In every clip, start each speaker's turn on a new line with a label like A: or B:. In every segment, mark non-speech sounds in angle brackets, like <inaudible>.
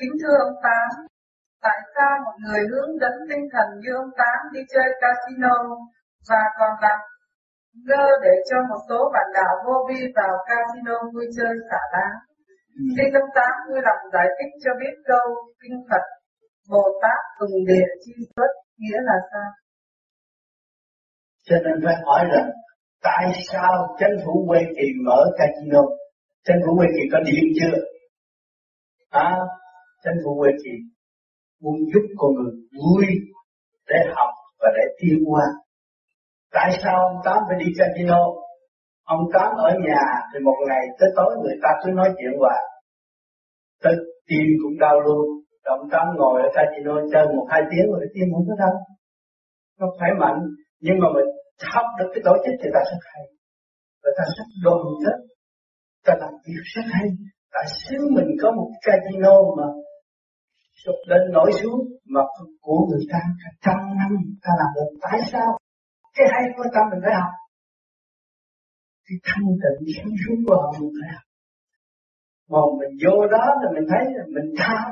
A: Kính thưa ông Tám, tại sao một người hướng dẫn tinh thần như ông Tám đi chơi casino và còn làm ngơ để cho một số bạn đạo vô vi vào casino vui chơi xả láng? Ừ. Xin ông Tám vui lòng giải thích cho biết câu kinh Phật Bồ Tát tùng địa chi xuất nghĩa là sao?
B: Cho nên phải hỏi rằng tại sao chính phủ quê kỳ mở casino? Chính phủ quê kỳ có điện chưa? À, chính phủ quê chị muốn giúp con người vui để học và để tiến qua. Tại sao ông Tám phải đi casino? Ông Tám ở nhà thì một ngày tới tối người ta cứ nói chuyện hoài. Tới tim cũng đau luôn. Ông Tám ngồi ở casino chơi một hai tiếng rồi tim không có đau. Nó khỏe mạnh. Nhưng mà mình học được cái tổ chức thì ta rất hay. Và ta rất đoàn kết. Ta làm việc rất hay. Tại xíu mình có một casino mà sụp lên nổi xuống, mà của người ta cả trăm năm ta làm được. Tại sao? Cái hay của ta mình phải học. Cái thanh tịnh sáng suốt của họ mình phải học. Mà mình vô đó là mình thấy là mình tham.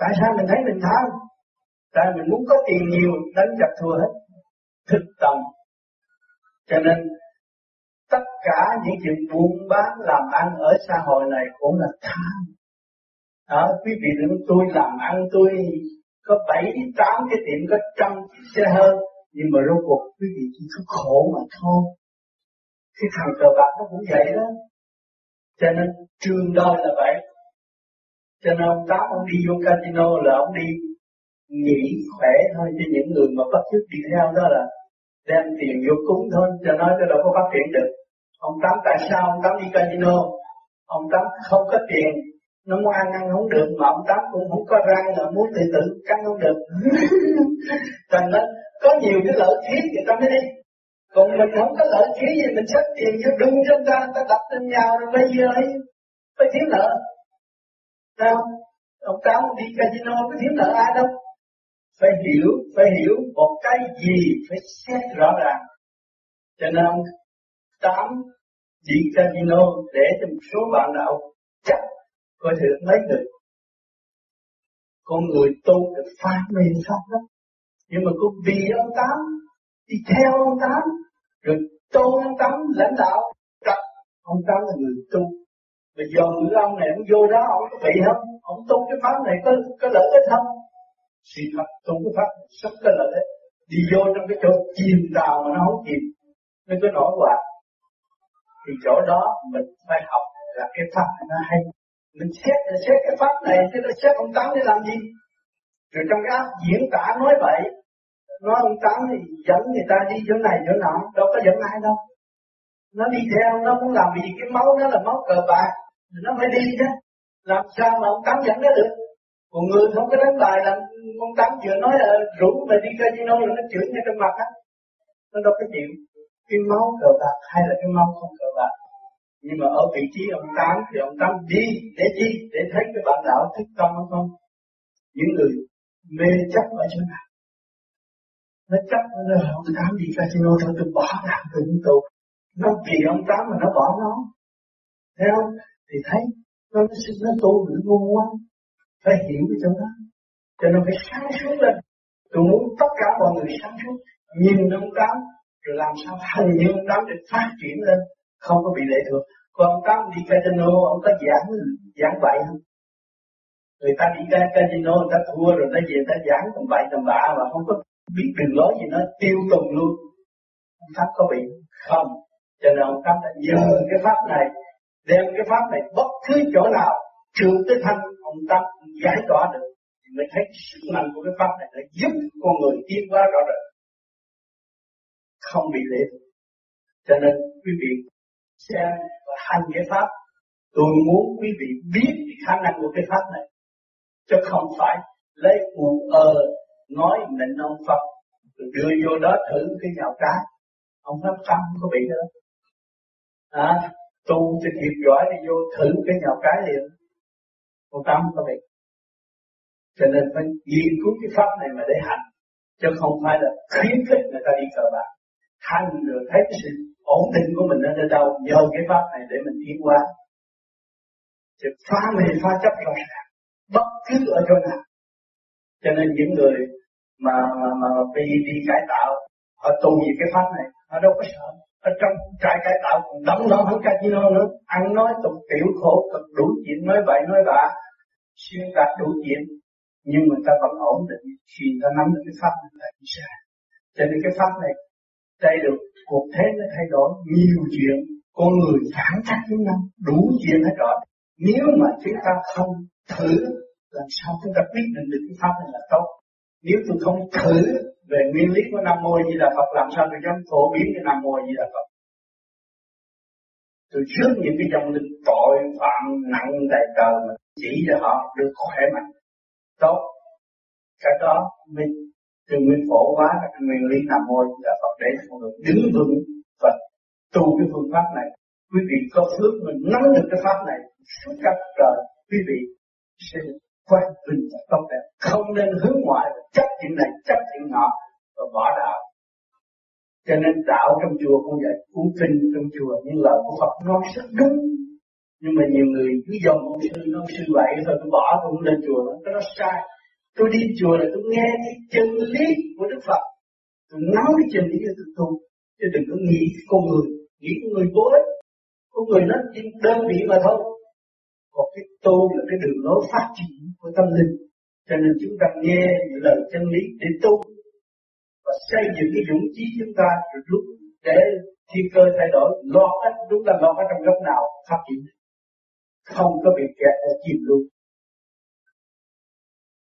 B: Tại sao mình thấy mình tham? Tại mình muốn có tiền nhiều đánh giặc thua hết. Thực tâm cho nên, tất cả những chuyện buôn bán làm ăn ở xã hội này cũng là tham đó, quý vị đừng tôi làm ăn tôi có bảy tám cái tiệm có trăm chiếc xe hơn nhưng mà rốt cuộc quý vị chỉ có khổ mà thôi. Cái thằng cờ bạc nó cũng vậy đó. Cho nên trường đời là vậy. Cho nên ông tám ông đi vô casino là ông đi nghỉ khỏe thôi. Cho những người mà bắt chước đi theo đó là đem tiền vô cúng thôi. Cho nói cho đâu có phát triển được. Ông tám tại sao ông tám đi casino? Ông tám không có tiền nó muốn ăn ăn không được mà ông tám cũng không có răng mà muốn tự tử cắn không được. <laughs> Thành nó có nhiều cái lợi khí người ta mới đi. Còn mình không có lợi khí gì mình xách tiền vô đung cho ta ta đập lên nhau rồi bây giờ ấy phải thiếu nợ. Sao ông tám đi casino có thiếu nợ ai đâu. Phải hiểu phải hiểu một cái gì phải xét rõ ràng. Cho nên ông tám đi casino để cho một số bạn đạo có thể lấy được. Con người tu được phát minh pháp đó. Nhưng mà cũng vì ông tám, đi theo ông tám, rồi tôn ông tám lãnh đạo. Tập ông tám là người tu. Bây giờ người ông này ông vô đó, ông có bị không? Ông tu cái pháp này có có lợi ích không? Sự thật tu cái pháp rất có lợi ích. Đi vô trong cái chỗ chìm tàu mà nó không chìm, nó cứ nổi hoài. Thì chỗ đó mình phải học là cái pháp này nó hay mình xét là xét cái pháp này chứ nó xét ông tám để làm gì? Rồi trong cái áp diễn tả nói vậy, nói ông tám thì dẫn người ta đi chỗ này, chỗ nọ, đâu có dẫn ai đâu. Nó đi theo, nó muốn làm gì cái máu nó là máu cờ bạc nó phải đi chứ. Làm sao mà ông tám dẫn nó được? Còn người không có đánh bài là ông tám vừa nói là rủ mà đi casino là nó chửi ngay trong mặt á. Nó đâu có chịu. Cái máu cờ bạc hay là cái máu không cờ bạc? Nhưng mà ở vị trí ông tám thì ông tám đi để chi để thấy cái bản đạo thức tâm hay không. Những người mê chấp ở chỗ nào? Nó chấp nó ông tám đi casino thôi, tôi bỏ làm tôi cũng tu. Nó vì ông tám mà nó bỏ nó. Thấy không? Thì thấy nó nó tu được ngu quá. Phải hiểu cái chỗ đó. Cho nên phải sáng suốt lên. Tôi muốn tất cả mọi người sáng suốt. Nhìn ông tám, rồi làm sao hành như ông tám được phát triển lên? Không có bị lệ thuộc còn tâm đi casino ông có giảng giảng bậy không? Người ta đi ra casino người ta thua rồi ta về ta giảng tầm bậy tầm bạ mà không có biết đường lối gì, nó tiêu tùng luôn. Ông Pháp có bị không? Cho nên ông Pháp đã nhờ cái pháp này, đem cái pháp này bất cứ chỗ nào trường tới thanh ông Pháp giải tỏa được, thì mới thấy sức mạnh của cái pháp này đã giúp con người tiến hóa rõ rệt. Không bị lệ thuộc. Cho nên quý vị xem hành cái pháp. Tôi muốn quý vị biết khả năng của cái pháp này. Chứ không phải lấy u ơ nói mình ông Phật rồi đưa vô đó thử cái nhào cá ông Pháp tâm có bị nữa. À, tu cho thiệt giỏi đi vô thử cái nhào cái liền. Ông tâm có bị. Cho nên phải nghiên cứu cái pháp này mà để hành. Chứ không phải là khuyến khích người ta đi cờ bạc. Hành rồi thấy cái sự ổn định của mình ở đâu nhờ cái pháp này để mình tiến qua thì phá mê phá chấp rõ ràng. Bất cứ ở chỗ nào. Cho nên những người mà mà mà, mà đi, đi cải tạo họ tu gì cái pháp này họ đâu có sợ ở trong trại cải tạo còn đóng nó hơn casino nữa ăn nói tục tiểu khổ cực đủ chuyện nói vậy nói bạ xuyên tạc đủ chuyện nhưng người ta vẫn ổn định khi người ta nắm được cái pháp này là như cho nên cái pháp này đây được cuộc thế nó thay đổi nhiều chuyện. Con người phản cách với nhau, đủ chuyện hết rồi. Nếu mà chúng ta không thử làm sao chúng ta quyết định được cái pháp này là tốt? Nếu tôi không thử về nguyên lý của Nam Mô Di Đà Phật, làm sao tôi dám phổ biến cái Nam Mô Di Đà Phật? Tôi trước những cái dòng linh tội, phạm, nặng, đầy trời mà chỉ cho họ được khỏe mạnh, tốt. Cái đó mới từ nguyên phổ hóa cái nguyên lý Nam Mô là Phật để mọi người đứng vững và tu cái phương pháp này. Quý vị có phước mình nắm được cái pháp này, suốt cả đời quý vị sẽ quang bình và tốt đẹp. Không nên hướng ngoại chấp chuyện này, chấp chuyện nọ và bỏ đạo. Cho nên đạo trong chùa cũng vậy, cũng kinh trong chùa những lời của Phật nói rất đúng. Nhưng mà nhiều người cứ dòng ông sư ông sư vậy thôi, cứ bỏ tôi cũng lên chùa nó rất sai tôi đi chùa là tôi nghe cái chân lý của Đức Phật. Tôi nói cái chân lý của tôi tu, chứ đừng có nghĩ con người, nghĩ con người vô ích. Con người nó chỉ đơn vị mà thôi. Còn cái tu là cái đường lối phát triển của tâm linh. Cho nên chúng ta nghe những lời chân lý để tu và xây dựng cái dũng chí chúng ta rồi lúc để thiên cơ thay đổi, lo hết đúng là lo ở trong góc nào, phát triển. Không có bị kẹt ở chìm luôn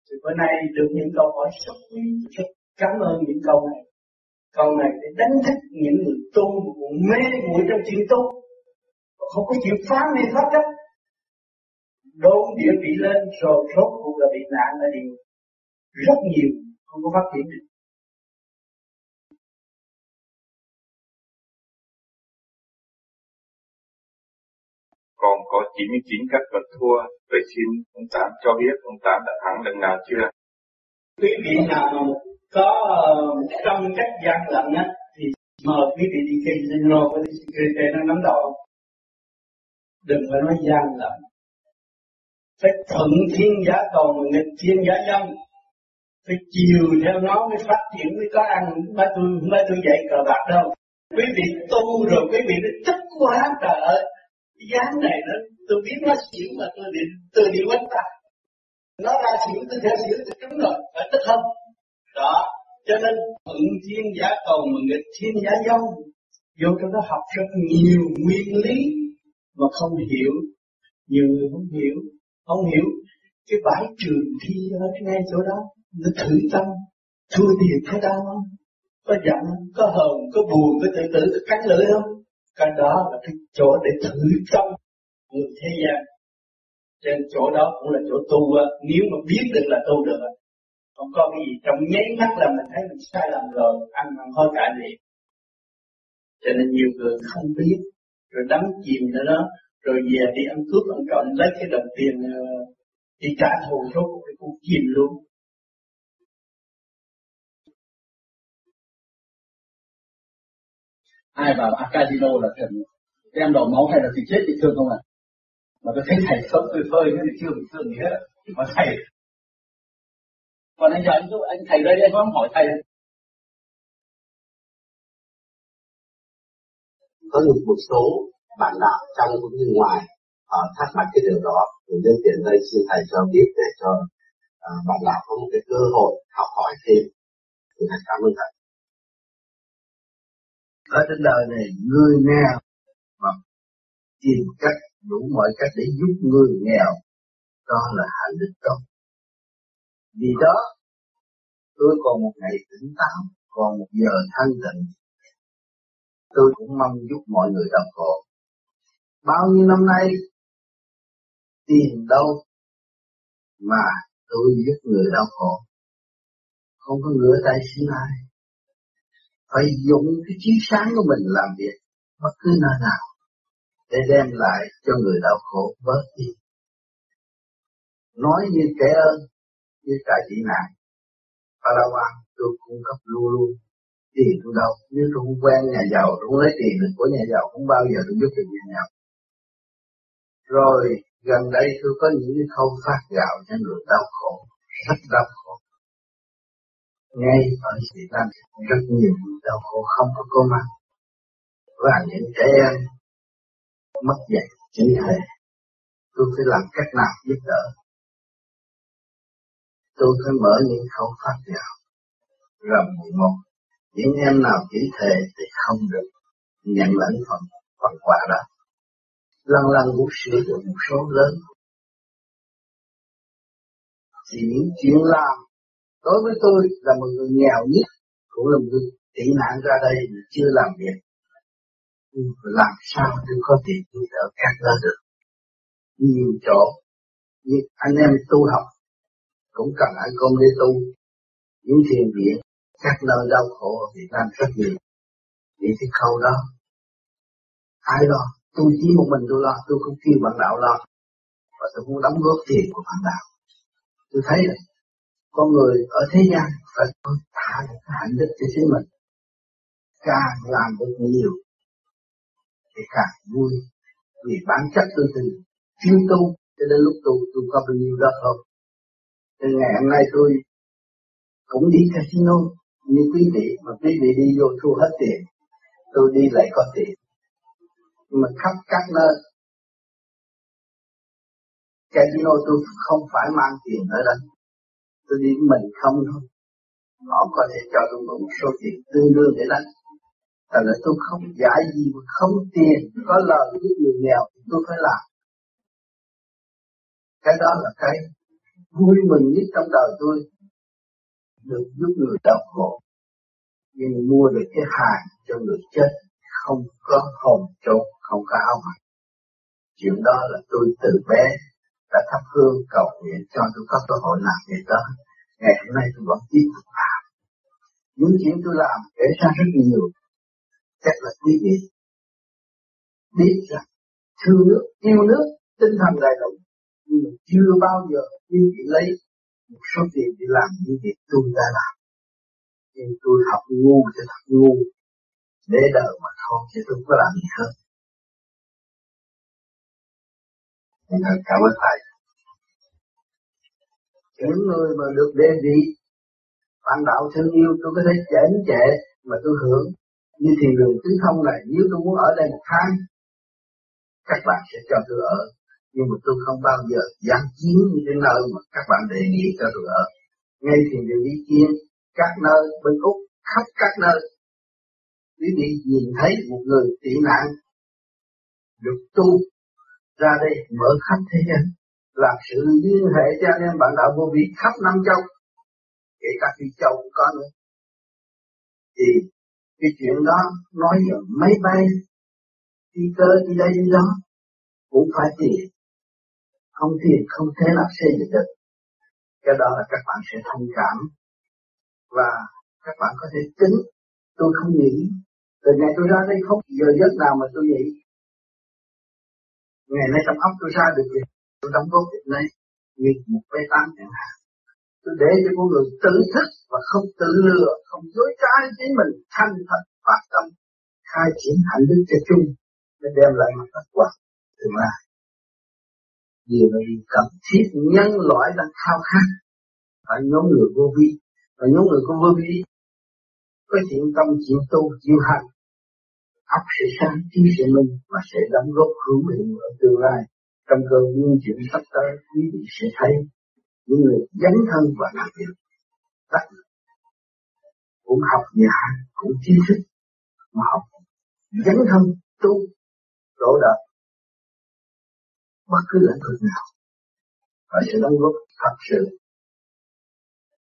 B: thì bữa nay được những câu hỏi rất quý, rất cảm ơn những câu này. Câu này để đánh thức những người tu mê muội trong chuyện tu. Không có chịu phá mê pháp chấp đốn địa vị lên, rồi rốt cuộc là bị nạn là điều rất nhiều không có phát triển được.
C: Có 99 cách vật thua. Vậy xin ông Tám cho biết ông Tám đã thắng lần nào chưa?
B: Quý vị nào có ờ, trong cách gian lận á, thì mời quý vị đi casino với security nó nắm đầu. Đừng phải nói gian lận. Phải thuận thiên giả cầu nghịch thiên giả dâm. Phải chiều theo nó mới phát triển, mới có ăn. Mới tôi mới tôi dạy cờ bạc đâu. Quý vị tu rồi, quý vị nó thích quá trời ơi cái dáng này nó, tôi biết nó xỉu mà tôi đi tôi đi quánh ta. Nó ra xỉu, tôi theo xỉu, tôi trúng rồi phải tức không đó, cho nên thuận thiên giả cầu mà nghịch thiên giả dông. Vô trong đó học rất nhiều nguyên lý mà không hiểu. Nhiều người không hiểu không hiểu. Cái bãi trường thi ở ngay chỗ đó, nó thử tâm. Thua thiệt có đau không? Có giận không? Có hờn, có buồn, có tự tử, có cắn lưỡi không? Cái đó là cái chỗ để thử tâm người thế gian. Trên chỗ đó cũng là chỗ tu nếu mà biết được là tu được không có cái gì trong nháy mắt là mình thấy mình sai lầm rồi, ăn mặn hối cải liền. Cho nên nhiều người không biết, rồi đắm chìm nữa đó, rồi về đi ăn cướp ăn trộm, lấy cái đồng tiền ờ, đi trả thù rốt cái cũng chìm luôn.
D: Ai vào casino là thần đem đổ máu hay là thì chết bị thương không ạ? À? mà tôi thấy thầy sống phơi phơi thì chưa bị thương gì hết. Mà thầy. Còn anh giờ anh anh thầy đây anh có hỏi thầy
E: có được một số bạn đạo trong cũng như ngoài ở thắc mắc cái điều đó. Thì nhân tiện đây xin thầy cho biết để cho uh, bạn đạo có một cái cơ hội học hỏi thêm. Thì thầy cảm ơn thầy
F: ở trên đời này, người nghèo mà tìm cách, đủ mọi cách để giúp người nghèo, đó là hạnh đức tốt vì đó, tôi còn một ngày tỉnh táo, còn một giờ thanh tịnh. Tôi cũng mong giúp mọi người đau khổ bao nhiêu năm nay, tìm đâu mà tôi giúp người đau khổ không có ngửa tay xin ai phải dùng cái trí sáng của mình làm việc bất cứ nơi nào để đem lại cho người đau khổ bớt đi. Nói như kẻ ơn như cả chị nạn Palawan tôi cung cấp luôn luôn tiền tôi đâu. Nếu tôi không quen nhà giàu tôi không lấy tiền được của nhà giàu không bao giờ tôi giúp được nhà giàu rồi Gần đây tôi có những cái khâu phát gạo cho người đau khổ, rất đau khổ. Ngay ở Việt Nam rất nhiều đau khổ không có công ăn. Và những trẻ em mất dạy chính thể. Tôi phải làm cách nào giúp đỡ. Tôi phải mở những khâu phát gạo. Rầm một, những em nào chỉ thề thì không được nhận lãnh phần phần quà đó lần lần cũng sửa được một số lớn chỉ những chuyện làm đối với tôi là một người nghèo nhất cũng là một người. Tị nạn ra đây mà chưa làm việc. Ừ, làm sao tôi có tiền tôi đỡ các nơi được? Nhiều chỗ. Như anh em tu học cũng cần ăn công để tu. Những thiền viện, các nơi đau khổ ở Việt Nam rất nhiều. Vì cái khâu đó, ai lo? Tôi chỉ một mình tôi lo, tôi không kêu bạn đạo lo. Và tôi muốn đóng góp tiền của bạn đạo tôi thấy là con người ở thế gian phải thả cái hạnh đức cho chính mình. Càng làm được nhiều thì càng vui. Vì bản chất tôi từ chuyên tu, cho đến lúc tu tôi có bao nhiêu đó không từ ngày hôm nay tôi cũng đi casino như quý vị, mà quý vị đi vô thu hết tiền, tôi đi lại có tiền. Nhưng mà khắp các nơi casino tôi không phải mang tiền ở đây tôi đi mình không thôi. Họ có thể cho tôi một số tiền tương đương để đánh Tại là tôi không giải gì mà không tiền. Có lời giúp người nghèo tôi phải làm. Cái đó là cái vui mừng nhất trong đời tôi. Được giúp người đau khổ. Nhưng mua được cái hàng cho người chết không có hồn trốn không có áo mặc. Chuyện đó là tôi từ bé đã thắp hương cầu nguyện cho tôi có cơ hội làm việc đó ngày hôm nay tôi vẫn tiếp tục làm. Những chuyện tôi làm kể ra rất nhiều. Chắc là quý vị biết rằng thương nước, yêu nước, tinh thần đầy đủ, nhưng mà chưa bao giờ quý vị lấy một số tiền để làm những việc tôi đã làm. Nhưng tôi học ngu cho thật ngu, để đời mà thôi, chứ tôi không có làm gì hơn Dạ, cảm ơn thầy. Những người mà được đề vị bạn đạo thương yêu, tôi có thể chảnh chệ mà tôi hưởng. Như thiền đường tứ thông này, nếu tôi muốn ở đây một tháng, các bạn sẽ cho tôi ở. Nhưng mà tôi không bao giờ dám chiến như cái nơi mà các bạn đề nghị cho tôi ở. Ngay thiền đường ý kiến, các nơi, bên úc, khắp các nơi. Quý vị nhìn thấy một người tị nạn, được tu ra đây mở khắp thế gian. Làm sự liên hệ cho anh em bạn đạo vô vi khắp năm châu. Kể cả phi châu cũng có nữa. Thì cái chuyện đó nói về máy bay, đi cơ đi đây, đi đó, cũng phải tiền. Không tiền, không thể nào xây dựng được. Cái đó là các bạn sẽ thông cảm. Và các bạn có thể tính. Tôi không nghĩ. Từ ngày tôi ra đây không, giờ giấc nào mà tôi nghĩ ngày nay trong óc tôi ra được việc, tôi đóng góp việc này như một bê tăng chẳng hạn. Tôi để cho con người tự thức và không tự lừa, không dối trá chính mình, thanh thật phát tâm, khai triển hạnh đức cho chung để đem lại mặt kết quả tương lai. Điều này cần thiết nhân loại đang khao khát. Phải nhóm người vô vi, và nhóm người có vô vi có chuyện tâm chịu tu chịu hành óc sẽ sáng trí sẽ minh và sẽ đóng góp hữu hiệu ở tương lai. Trong cơn nguyên chuyển sắp tới, quý vị sẽ thấy những người dấn thân và làm việc tất cũng học nhà, cũng trí thức, mà học dấn thân, tu, đổ đời. Bất cứ lĩnh vực nào, họ sẽ đóng góp thật sự.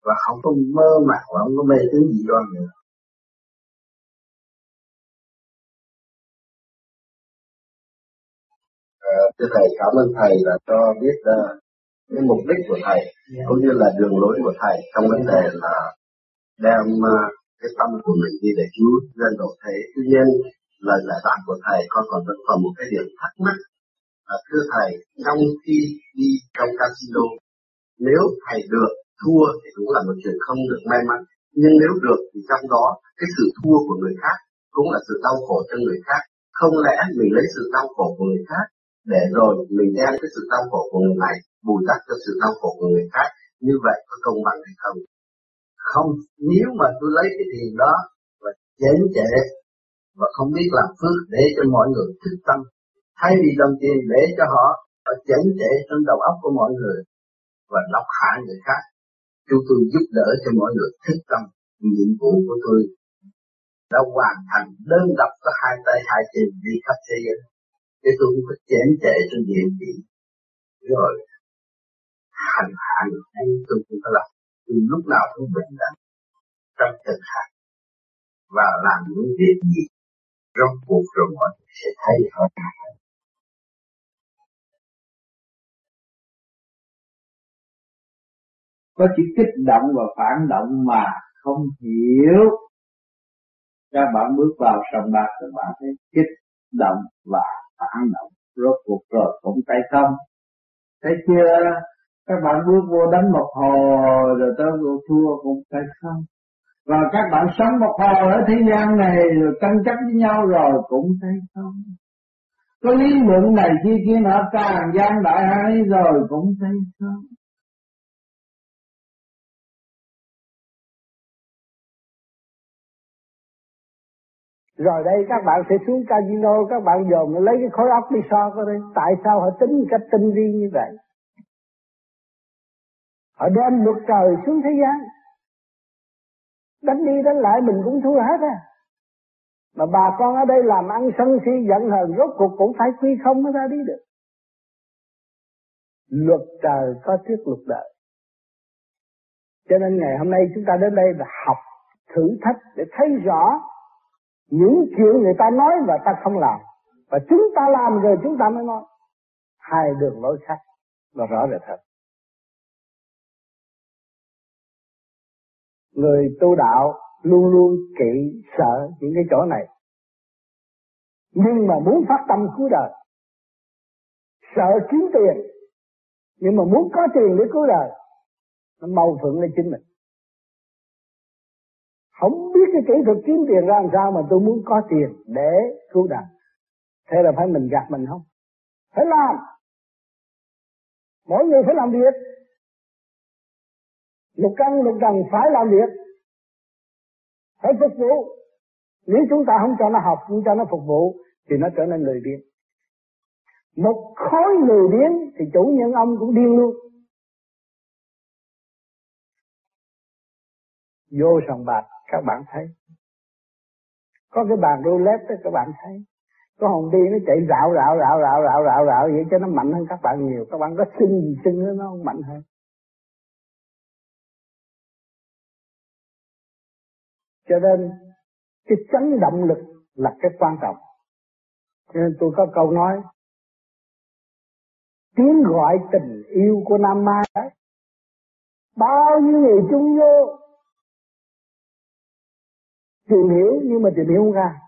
F: Và không có mơ màng, và không có mê tín gì đoan nữa.
E: Thưa thầy cảm ơn thầy là cho biết uh, cái mục đích của thầy yeah. cũng như là đường lối của thầy trong vấn đề là đem uh, cái tâm của mình đi để cứu dân độ thế tuy nhiên lời giải đáp của thầy con còn vẫn còn một cái điểm thắc mắc. Là thưa thầy trong khi đi trong casino nếu thầy được thua thì cũng là một chuyện không được may mắn. Nhưng nếu được thì trong đó cái sự thua của người khác cũng là sự đau khổ cho người khác. Không lẽ mình lấy sự đau khổ của người khác
F: để rồi mình đem cái sự đau khổ của người này, bù đắp cho sự đau khổ của người khác, như vậy có công bằng hay không? Không, nếu mà tôi lấy cái tiền đó và chén chệ và không biết làm phước để cho mọi người thức tâm, thay vì đồng tiền để cho họ ở chén trệ trong đầu óc của mọi người và độc hại người khác chúng tôi giúp đỡ cho mọi người thức tâm. Nhiệm vụ của tôi đã hoàn thành, đơn độc có hai tay hai chân đi khắp thế giới thế tôi cũng có chén chạy trên địa vị rồi, hành hạ người ấy tôi cũng có làm. Từ lúc nào cũng bình đẳng trong thực hành, và làm những việc gì, rốt cuộc rồi mọi người sẽ thấy họ
G: có chỉ kích động và phản động mà không hiểu. Các bạn bước vào sòng bạc thì bạn thấy kích động và phản động. Rốt cuộc rồi cũng tay không thấy chưa? Các bạn bước vô đánh một hồi rồi tới vô thua cũng tay không và các bạn sống một hồi ở thế gian này, rồi tranh chấp với nhau rồi cũng tay không có lý luận này kia kia nọ càng gian đại hay rồi cũng tay không
H: Rồi đây các bạn sẽ xuống casino, các bạn dồn lấy cái khối óc đi so coi đây. Tại sao họ tính một cách tinh vi như vậy? Họ đem luật trời xuống thế gian. Đánh đi đánh lại mình cũng thua hết à Mà bà con ở đây làm ăn sân si giận hờn rốt cuộc cũng phải quy không mới ra đi được. Luật trời có trước luật đời. Cho nên ngày hôm nay chúng ta đến đây là học thử thách để thấy rõ những chuyện người ta nói và ta không làm. Và chúng ta làm rồi chúng ta mới nói. Hai đường lối khác. Và rõ rệt hơn. Người tu đạo luôn luôn kỵ sợ những cái chỗ này. Nhưng mà muốn phát tâm cứu đời, sợ kiếm tiền, nhưng mà muốn có tiền để cứu đời, nó mâu thuẫn lên chính mình. Không cái kỹ thuật kiếm tiền ra làm sao mà tôi muốn có tiền để cứu đời thế là phải mình gạt mình không? Phải làm. Mỗi người phải làm việc. Lục căn, lục trần phải làm việc. Phải phục vụ. Nếu chúng ta không cho nó học, không cho nó phục vụ, thì nó trở nên lười biếng. Một khối lười biếng thì chủ nhân ông cũng điên luôn. Vô sòng bạc các bạn thấy. Có cái bàn roulette đó, các bạn thấy. Có hồn đi nó chạy rạo rạo rạo rạo rạo rạo rạo vậy cho nó mạnh hơn các bạn nhiều. Các bạn có xin gì xin nó nó mạnh hơn. Cho nên, cái chấn động lực là cái quan trọng. Cho nên tôi có câu nói, tiếng gọi tình yêu của Nam Mai đấy bao nhiêu người chung vô tìm hiểu, nhưng mà tìm hiểu không ra.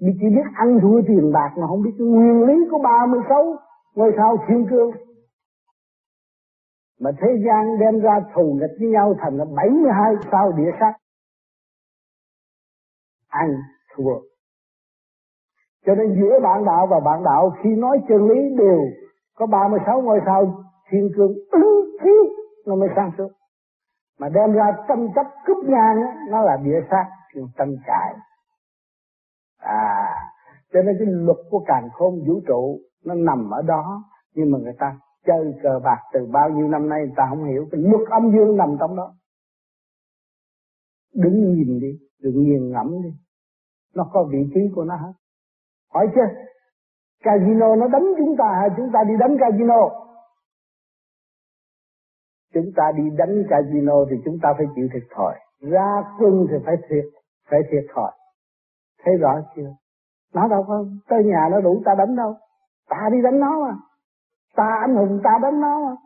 H: Vì chỉ biết ăn thua tiền bạc mà không biết cái nguyên lý của 36 ngôi sao thiên cương. Mà thế gian đem ra thù nghịch với nhau thành là 72 sao địa sát. Ăn thua. Cho nên giữa bạn đạo và bạn đạo, khi nói chân lý đều có 36 ngôi sao thiên cương, ứng khí nó mới sang suốt. Mà đem ra tranh chấp cướp ngang nó là địa sát trong tâm cãi. À cho nên cái luật của càng khôn vũ trụ nó nằm ở đó, nhưng mà người ta chơi cờ bạc từ bao nhiêu năm nay người ta không hiểu. Cái luật âm dương nằm trong đó. Đứng nhìn đi, đừng nghiền ngẫm đi. Nó có vị trí của nó hết. Hỏi chưa? Casino nó đánh chúng ta hay chúng ta đi đánh casino? Chúng ta đi đánh casino thì chúng ta phải chịu thiệt thòi. Ra quân thì phải thiệt phải thiệt thòi. Thấy rõ chưa? Nó đâu có tới nhà nó đủ ta đánh đâu. Ta đi đánh nó mà. Ta anh hùng ta đánh nó mà.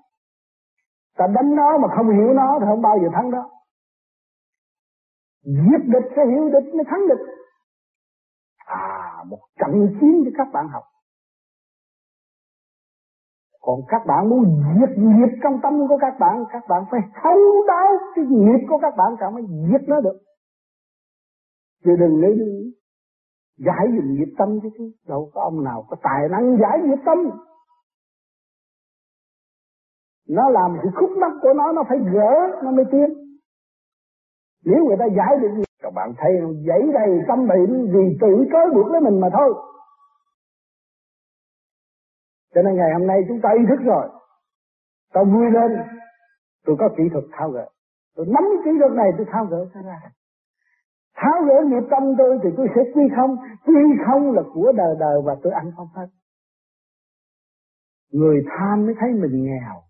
H: Ta đánh nó mà không hiểu nó thì không bao giờ thắng đó. Giết địch phải hiểu địch mới thắng địch. À một trận chiến cho các bạn học. Còn các bạn muốn diệt nghiệp trong tâm của các bạn các bạn phải thấu đáo cái nghiệp của các bạn cả mới diệt nó được chứ đừng lấy giải dùm nghiệp tâm chứ chứ. Đâu có ông nào có tài năng giải nghiệp tâm. Nó làm thì khúc mắc của nó nó phải gỡ, nó mới tiến. Nếu người ta giải được các bạn thấy dãy đầy tâm bệnh vì tự cớ buộc lấy mình mà thôi. Cho nên ngày hôm nay chúng ta ý thức rồi. Ta vui lên. Tôi có kỹ thuật thao gỡ. Tôi nắm kỹ thuật này, tôi thao gỡ ra tháo gỡ nghiệp tâm tôi thì tôi sẽ quy không? Quy không là của đời đời và tôi ăn không hết. Người tham mới thấy mình nghèo.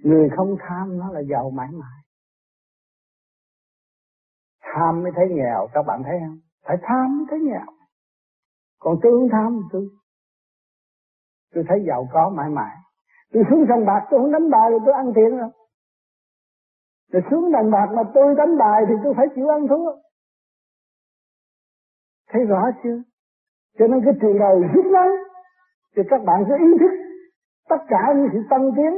H: Người không tham nó là giàu mãi mãi. Tham mới thấy nghèo, các bạn thấy không? Phải tham mới thấy nghèo. Còn tôi không tham tôi tôi thấy giàu có mãi mãi. Tôi xuống sân bạc, tôi không đánh bài thì tôi ăn tiền rồi rồi xuống đàn bạc mà tôi đánh bài thì tôi phải chịu ăn thua thấy rõ chưa cho nên cái trường đầu rút ngắn thì các bạn sẽ ý thức tất cả những sự tăng tiến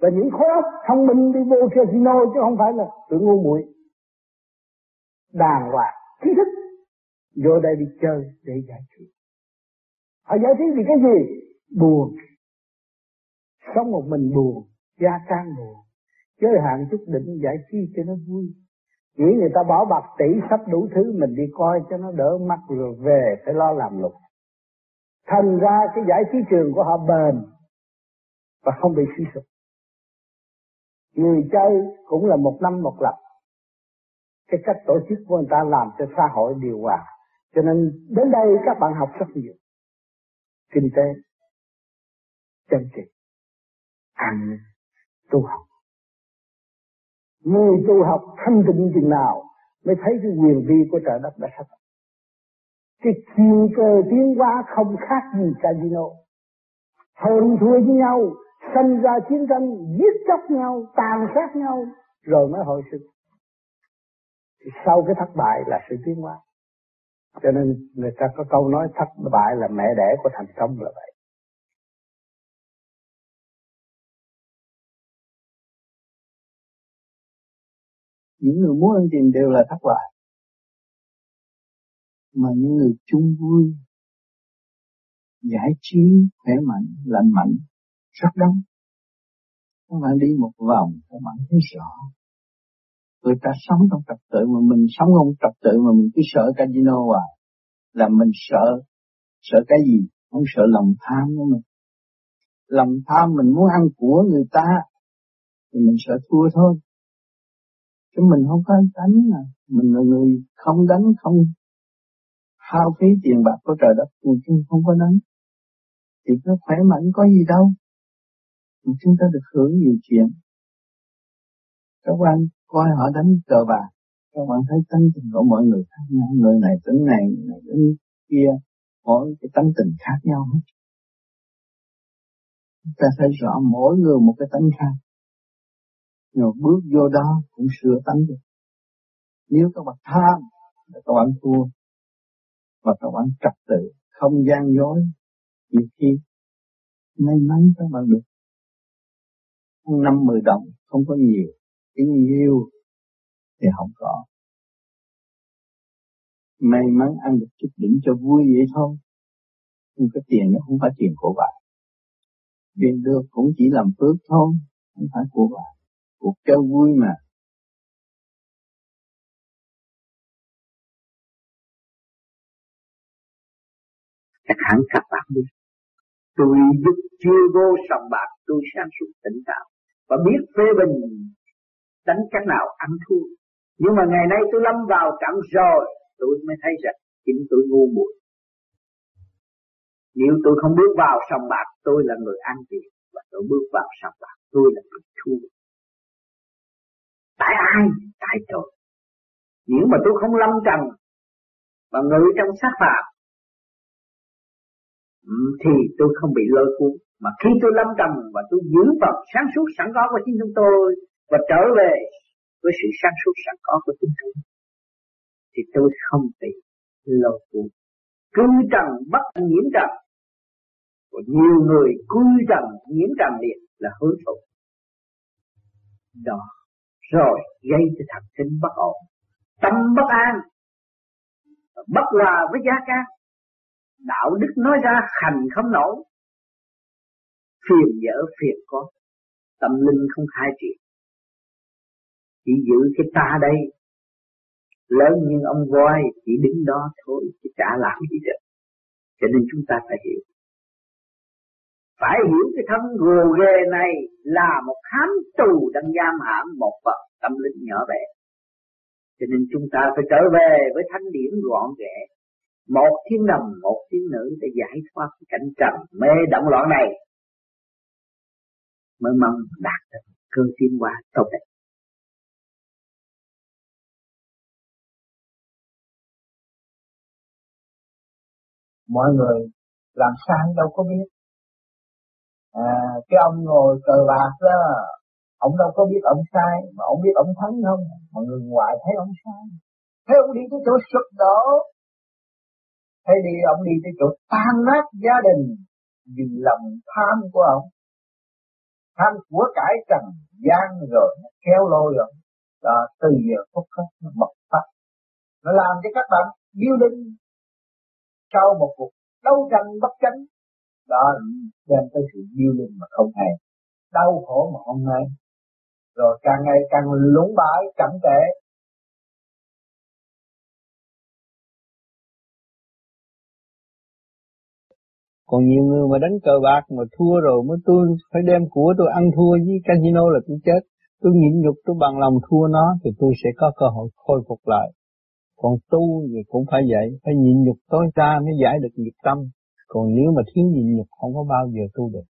H: và những khối óc thông minh đi vô casino chứ không phải là tự ngu muội. Đàng hoàng, trí thức, vô đây đi chơi để giải trí. Họ giải trí vì cái gì? Buồn. Sống một mình buồn, gia trang buồn. Giới hạn chút định giải trí cho nó vui nghĩ người ta bỏ bạc tỷ sắp đủ thứ, mình đi coi cho nó đỡ mắt rồi về, phải lo làm lục thành ra cái giải trí trường của họ bền và không bị suy sụp. Người chơi cũng là một năm một lần. Cái cách tổ chức của người ta làm cho xã hội điều hòa. Cho nên đến đây các bạn học rất nhiều. Kinh tế chân trị, an tu học người tu học thanh tịnh chừng nào mới thấy cái quyền vi của trời đất đã sắp. Cái thiên cơ tiến hóa không khác gì casino. Hơn thua với nhau sinh ra chiến tranh, giết chóc nhau, tàn sát nhau, rồi mới hồi sinh. Thì sau cái thất bại là sự tiến hóa. Cho nên người ta có câu nói thất bại là mẹ đẻ của thành công là vậy. Những người muốn ăn tiền đều là thất bại. Mà những người chung vui, giải trí, khỏe mạnh, lành mạnh, rất đông. Các bạn đi một vòng, các bạn thấy rõ người ta sống trong trật tự mà mình sống không trật tự mà mình cứ sợ casino à. Là mình sợ sợ cái gì? Không sợ lòng tham nữa mình lòng tham mình muốn ăn của người ta, thì mình sợ thua thôi chứ mình không có đánh mà. Mình là người không đánh, không hao phí tiền bạc của trời đất mình không có đánh. Thì nó khỏe mạnh có gì đâu. Mà chúng ta được hưởng nhiều chuyện. Các bạn coi họ đánh cờ bạc, các bạn thấy tánh tình của mọi người khác nhau. Người này tính này, người này tính kia, mỗi cái tánh tình khác nhau hết. Ta thấy rõ mỗi người một cái tánh khác rồi bước vô đó cũng sửa tánh được. Nếu các bạn tham, là các bạn thua. Và các bạn trật tự, không gian dối, nhiều khi may mắn các bạn được. Năm mười đồng, không có nhiều, cái nhiều thì không có. May mắn ăn được chút đỉnh cho vui vậy thôi. Nhưng cái tiền nó không phải tiền của bạn. Tiền được cũng chỉ làm phước thôi, không phải của bạn cuộc chơi vui mà.
I: Chắc hẳn các bạn biết tôi giúp chưa vô sòng bạc, tôi sáng suốt tỉnh táo. Và biết phê bình, đánh cách nào ăn thua. Nhưng mà ngày nay tôi lâm vào trận rồi, tôi mới thấy rằng chính tôi ngu muội. Nếu tôi không bước vào sòng bạc, tôi là người ăn tiền. Và tôi bước vào sòng bạc, tôi là người thua tại ai? Tại tôi. Nếu mà tôi không lâm trần và ngự trong sát phạt ừ, thì tôi không bị lôi cuốn. Mà khi tôi lâm trần và tôi giữ phần sáng suốt sẵn có của chính chúng tôi và trở về với sự sáng suốt sẵn có của chính tôi, thì tôi không bị lôi cuốn. Cư trần, bất nhiễm trần, và nhiều người cư trần, nhiễm trần liền là hướng thụ. Đó rồi gây cho thần kinh bất ổn. Tâm bất an, bất hòa với gia ca đạo đức nói ra, hành không nổi. Phiền dở, phiền có. Tâm linh không khai triển. Chỉ giữ cái ta đây. Lớn như ông voi chỉ đứng đó thôi, chứ chả làm gì được. Cho nên chúng ta phải hiểu phải hiểu cái thân gồ ghề này là một khám tù đang giam hãm một vật tâm linh nhỏ bé. Cho nên chúng ta phải trở về với thánh điển gọn ghẽ. Một thiên đồng, một thiên nữ để giải thoát cái cảnh trầm mê động loạn này. Mới mong đạt được cơ tiến hóa tốt đẹp.
J: Mọi người làm sao đâu có biết à, cái ông ngồi cờ bạc đó ông đâu có biết ông sai mà ông biết ông thắng không? Mà người ngoài thấy ông sai. Thấy ông đi tới chỗ sụp đổ. Thấy đi ông đi tới chỗ tan nát gia đình vì lòng tham của ông. Tham của cải trần gian rồi nó kéo lôi rồi đó từ giờ phút khắc nó bộc phát. Nó làm cho các bạn điêu linh sau một cuộc đấu tranh bất chánh. Đó đem tới sự điêu linh mà không hay đau khổ mà hôm nay. Rồi càng ngày càng lúng bãi chậm tệ.
G: Còn nhiều người mà đánh cờ bạc mà thua rồi mới tôi phải đem của tôi ăn thua với casino là tôi chết. Tôi nhịn nhục, tôi bằng lòng thua nó thì tôi sẽ có cơ hội khôi phục lại. Còn tu thì cũng phải vậy, phải nhịn nhục tối ra mới giải được nghiệp tâm còn nếu mà thiếu nhịn nhục, không có bao giờ tu được.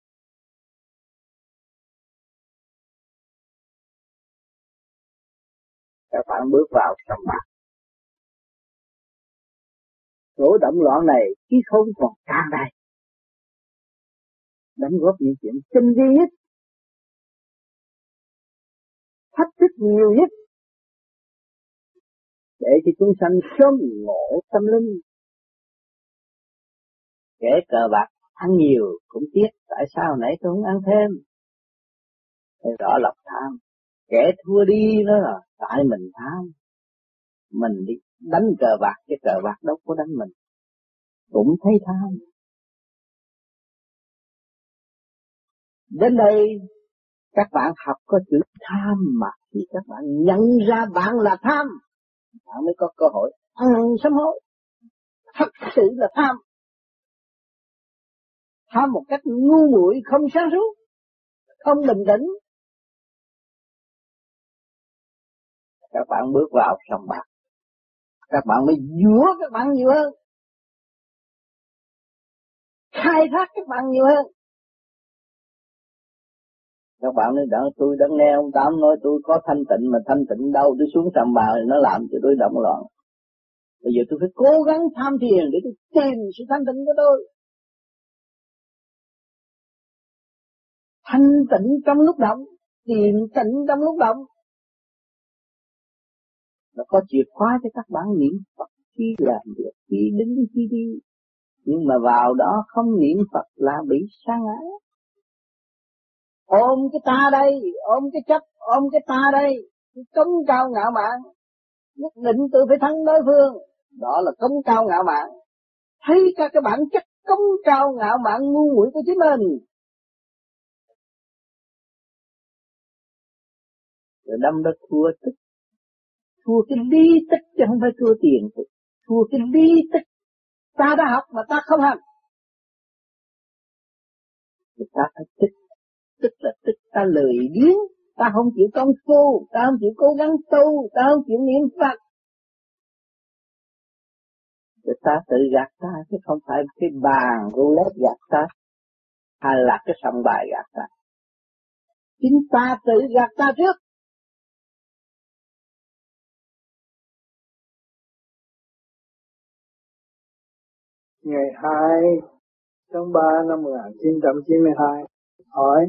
I: Các bạn bước vào trong mặt. Chỗ động loạn này khi không còn càng đầy đóng góp những chuyện chân vi nhất. Thách thức nhiều nhất. Để cho chúng sanh sớm ngộ tâm linh kẻ cờ bạc, ăn nhiều cũng tiếc, tại sao nãy tôi không ăn thêm? Thì rõ lòng tham. Kẻ thua đi đó là tại mình tham. Mình đi đánh cờ bạc, cái cờ bạc đâu có đánh mình. Cũng thấy tham. Đến đây, các bạn học có chữ tham mà khi các bạn nhận ra bạn là tham. Bạn mới có cơ hội ăn sám hối. Thật sự là tham tham một cách ngu muội không sáng suốt, không bình tĩnh. Các bạn bước vào sòng bạc. Các bạn mới dúa các bạn nhiều hơn. Khai thác các bạn nhiều hơn. Các bạn nói, đỡ, tôi đã nghe ông tám nói, tôi có thanh tịnh, mà thanh tịnh đâu? Tôi xuống sầm bào nó làm cho tôi động loạn. Bây giờ tôi phải cố gắng tham thiền để tôi tìm sự thanh tịnh của tôi. Thanh tịnh trong lúc động thiền tịnh trong lúc động. Nó có chìa khóa cho các bạn niệm Phật khi làm việc, khi đứng, khi đi. Nhưng mà vào đó không niệm Phật là bị sa ngã. Ôm cái ta đây, ôm cái chấp, ôm cái ta đây cấm cống cao ngạo mạn, nhất định tôi phải thắng đối phương. Đó là cống cao ngạo mạn. Thấy các cái bản chất cống cao ngạo mạn ngu muội của chính mình. Rồi đâm ra thua tức. Thua cái lý tức chứ không phải thua tiền tức, thua cái lý tức, ta đã học mà ta không hành thì ta phải tức. Tức là tức ta lười biếng. Ta không chịu công phu. Ta không chịu cố gắng tu. Ta không chịu niệm phật. Thì ta tự gạt ta chứ không phải cái bàn roulette gạt ta hay là cái sòng bài gạt ta. Chính ta tự gạt ta trước.
J: Ngày 2 tháng 3 năm 1992 hỏi,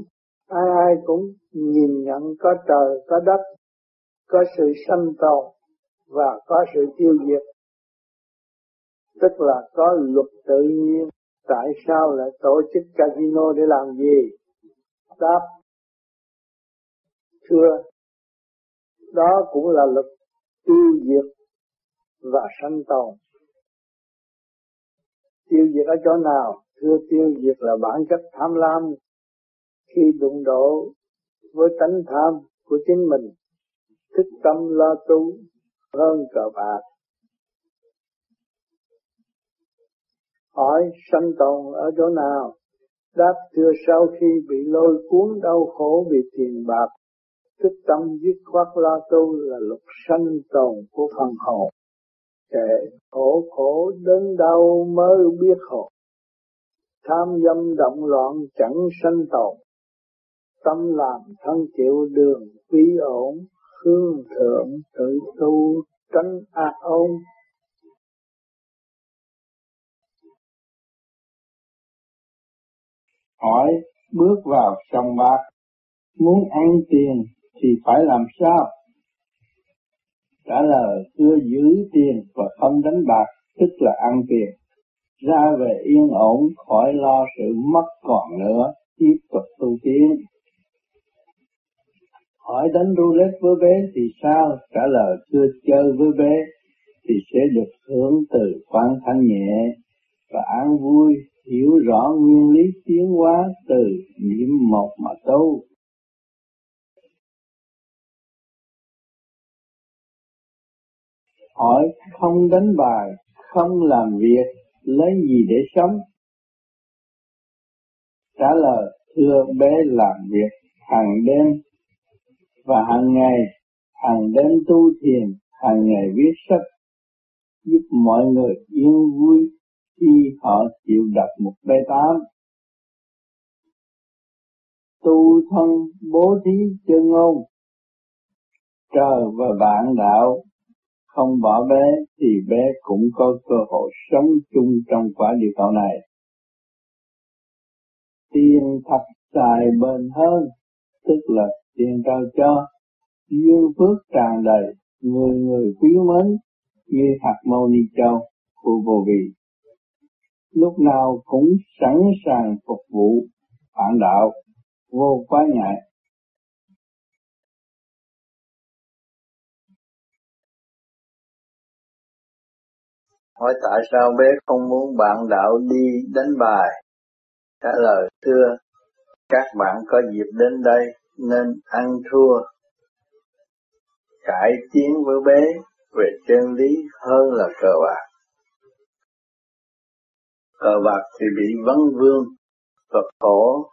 J: ai ai cũng nhìn nhận có trời, có đất, có sự sanh tồn và có sự tiêu diệt. Tức là có luật tự nhiên. Tại sao lại tổ chức casino để làm gì? Đáp, thưa, đó cũng là luật tiêu diệt và sanh tồn tiêu diệt ở chỗ nào thưa tiêu diệt là bản chất tham lam khi đụng độ
K: với tánh tham của chính mình, thức tâm lo tu hơn cờ bạc. Hỏi sanh tồn ở chỗ nào? Đáp thưa sau khi bị lôi cuốn đau khổ vì tiền bạc, thức tâm dứt khoát lo tu là lục sanh tồn của phần hồn. Kệ khổ khổ đến đâu mới biết hồn. Tham dâm động loạn chẳng sanh tồn. Tâm làm thân chịu đường quý ổn, hương thượng tự tu tránh ác ôn
L: hỏi bước vào trong bạc muốn ăn tiền thì phải làm sao trả lời chưa giữ tiền và không đánh bạc, tức là ăn tiền. Ra về yên ổn, khỏi lo sự mất còn nữa, tiếp tục tu tiến. Hỏi đánh roulette với bé thì sao? Trả lời chưa chơi với bé thì sẽ được hưởng từ quan thanh nhẹ và an vui, hiểu rõ nguyên lý tiến hóa từ niệm một mà tu. Hỏi không đánh bài, không làm việc, lấy gì để sống? Trả lời, thưa bé làm việc hàng đêm và hàng ngày, hàng đêm tu thiền, hàng ngày viết sách, giúp mọi người yên vui khi họ chịu đọc một bài tám tu thân bố thí chân ngôn trời và bạn đạo không bỏ bé thì bé cũng có cơ hội sống chung trong quả địa cầu này tiền thật xài bền hơn, tức là tiền cao cho duyên phước tràn đầy, người người quý mến, như hạt mâu ni châu của vô vị lúc nào cũng sẵn sàng phục vụ phản đạo, vô quá ngại. Hỏi tại sao bé không muốn bạn đạo đi đánh bài? Trả lời thưa, các bạn có dịp đến đây nên ăn thua. Cải tiến với bé về chân lý hơn là cờ bạc cờ bạc thì bị vấn vương và khổ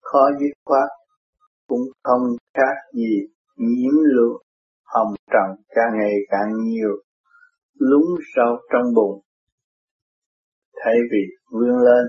L: khó dứt khoát cũng không khác gì nhiễm lượng hồng trần càng ngày càng nhiều lún sâu trong bụng thay vì vươn lên